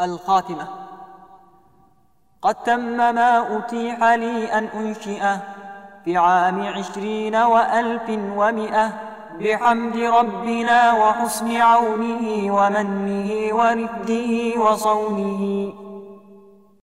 الخاتمة. قد تم ما أتيح لي أن أنشئه في عام عشرين وألف ومئة بحمد ربنا وحسن عونه ومنه ورده وصونه.